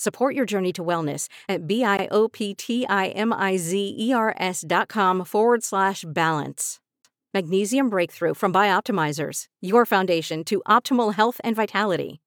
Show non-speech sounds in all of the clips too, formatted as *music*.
Support your journey to wellness at B-I-O-P-T-I-M-I-Z-E-R-S dot com forward slash balance. Magnesium Breakthrough from Bioptimizers, your foundation to optimal health and vitality.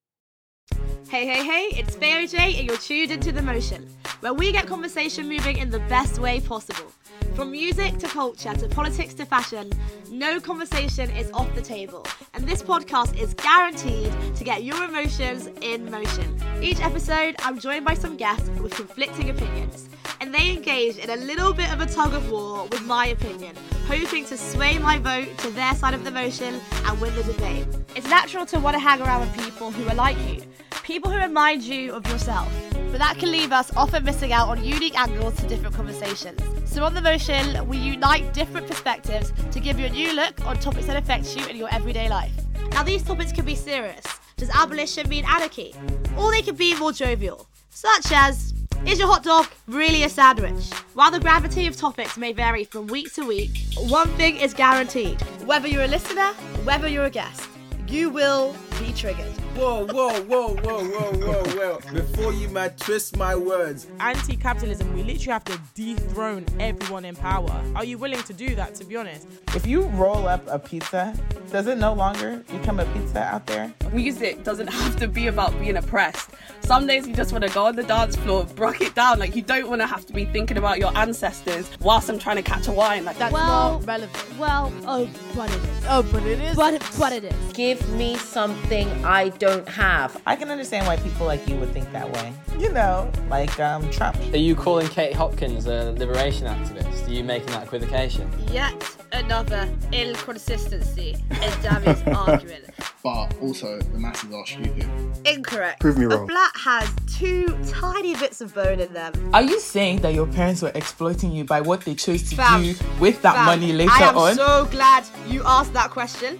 Hey, hey, hey, it's Fé Oj, and you're tuned into The Motion, where we get conversation moving in the best way possible. From music to culture to politics to fashion, no conversation is off the table. And this podcast is guaranteed to get your emotions in motion. Each episode, I'm joined by some guests with conflicting opinions, and they engage in a little bit of a tug of war with my opinion, hoping to sway my vote to their side of the motion and win the debate. It's natural to want to hang around with people who are like you, people who remind you of yourself but that can leave us often missing out on unique angles to different conversations. So, on The Motion, we unite different perspectives to give you a new look on topics that affect you in your everyday life. Now, these topics can be serious. Does abolition mean anarchy? Or they can be more jovial, such as is your hot dog really a sandwich? While the gravity of topics may vary from week to week, one thing is guaranteed whether you're a listener, whether you're a guest, you will be triggered. Whoa, whoa, whoa, whoa, whoa, whoa, whoa. Before you might twist my words. Anti capitalism, we literally have to dethrone everyone in power. Are you willing to do that, to be honest? If you roll up a pizza, does it no longer become a pizza out there? Music doesn't have to be about being oppressed. Some days you just want to go on the dance floor, rock it down. Like you don't want to have to be thinking about your ancestors whilst I'm trying to catch a wine. Like that's well, not relevant. Well, oh, but it is. Oh, but it is. But, but it is. Give me something I don't have. I can understand why people like you would think that way. You know, like um, Trump. Are you calling Kate Hopkins a liberation activist? Are you making that equivocation? Yet another inconsistency in David's *laughs* argument. But also, the masses are stupid. Incorrect. Prove me wrong. A flat has two tiny bits of bone in them. Are you saying that your parents were exploiting you by what they chose to Fam, do with that fam, money later on? I am on? so glad you asked that question.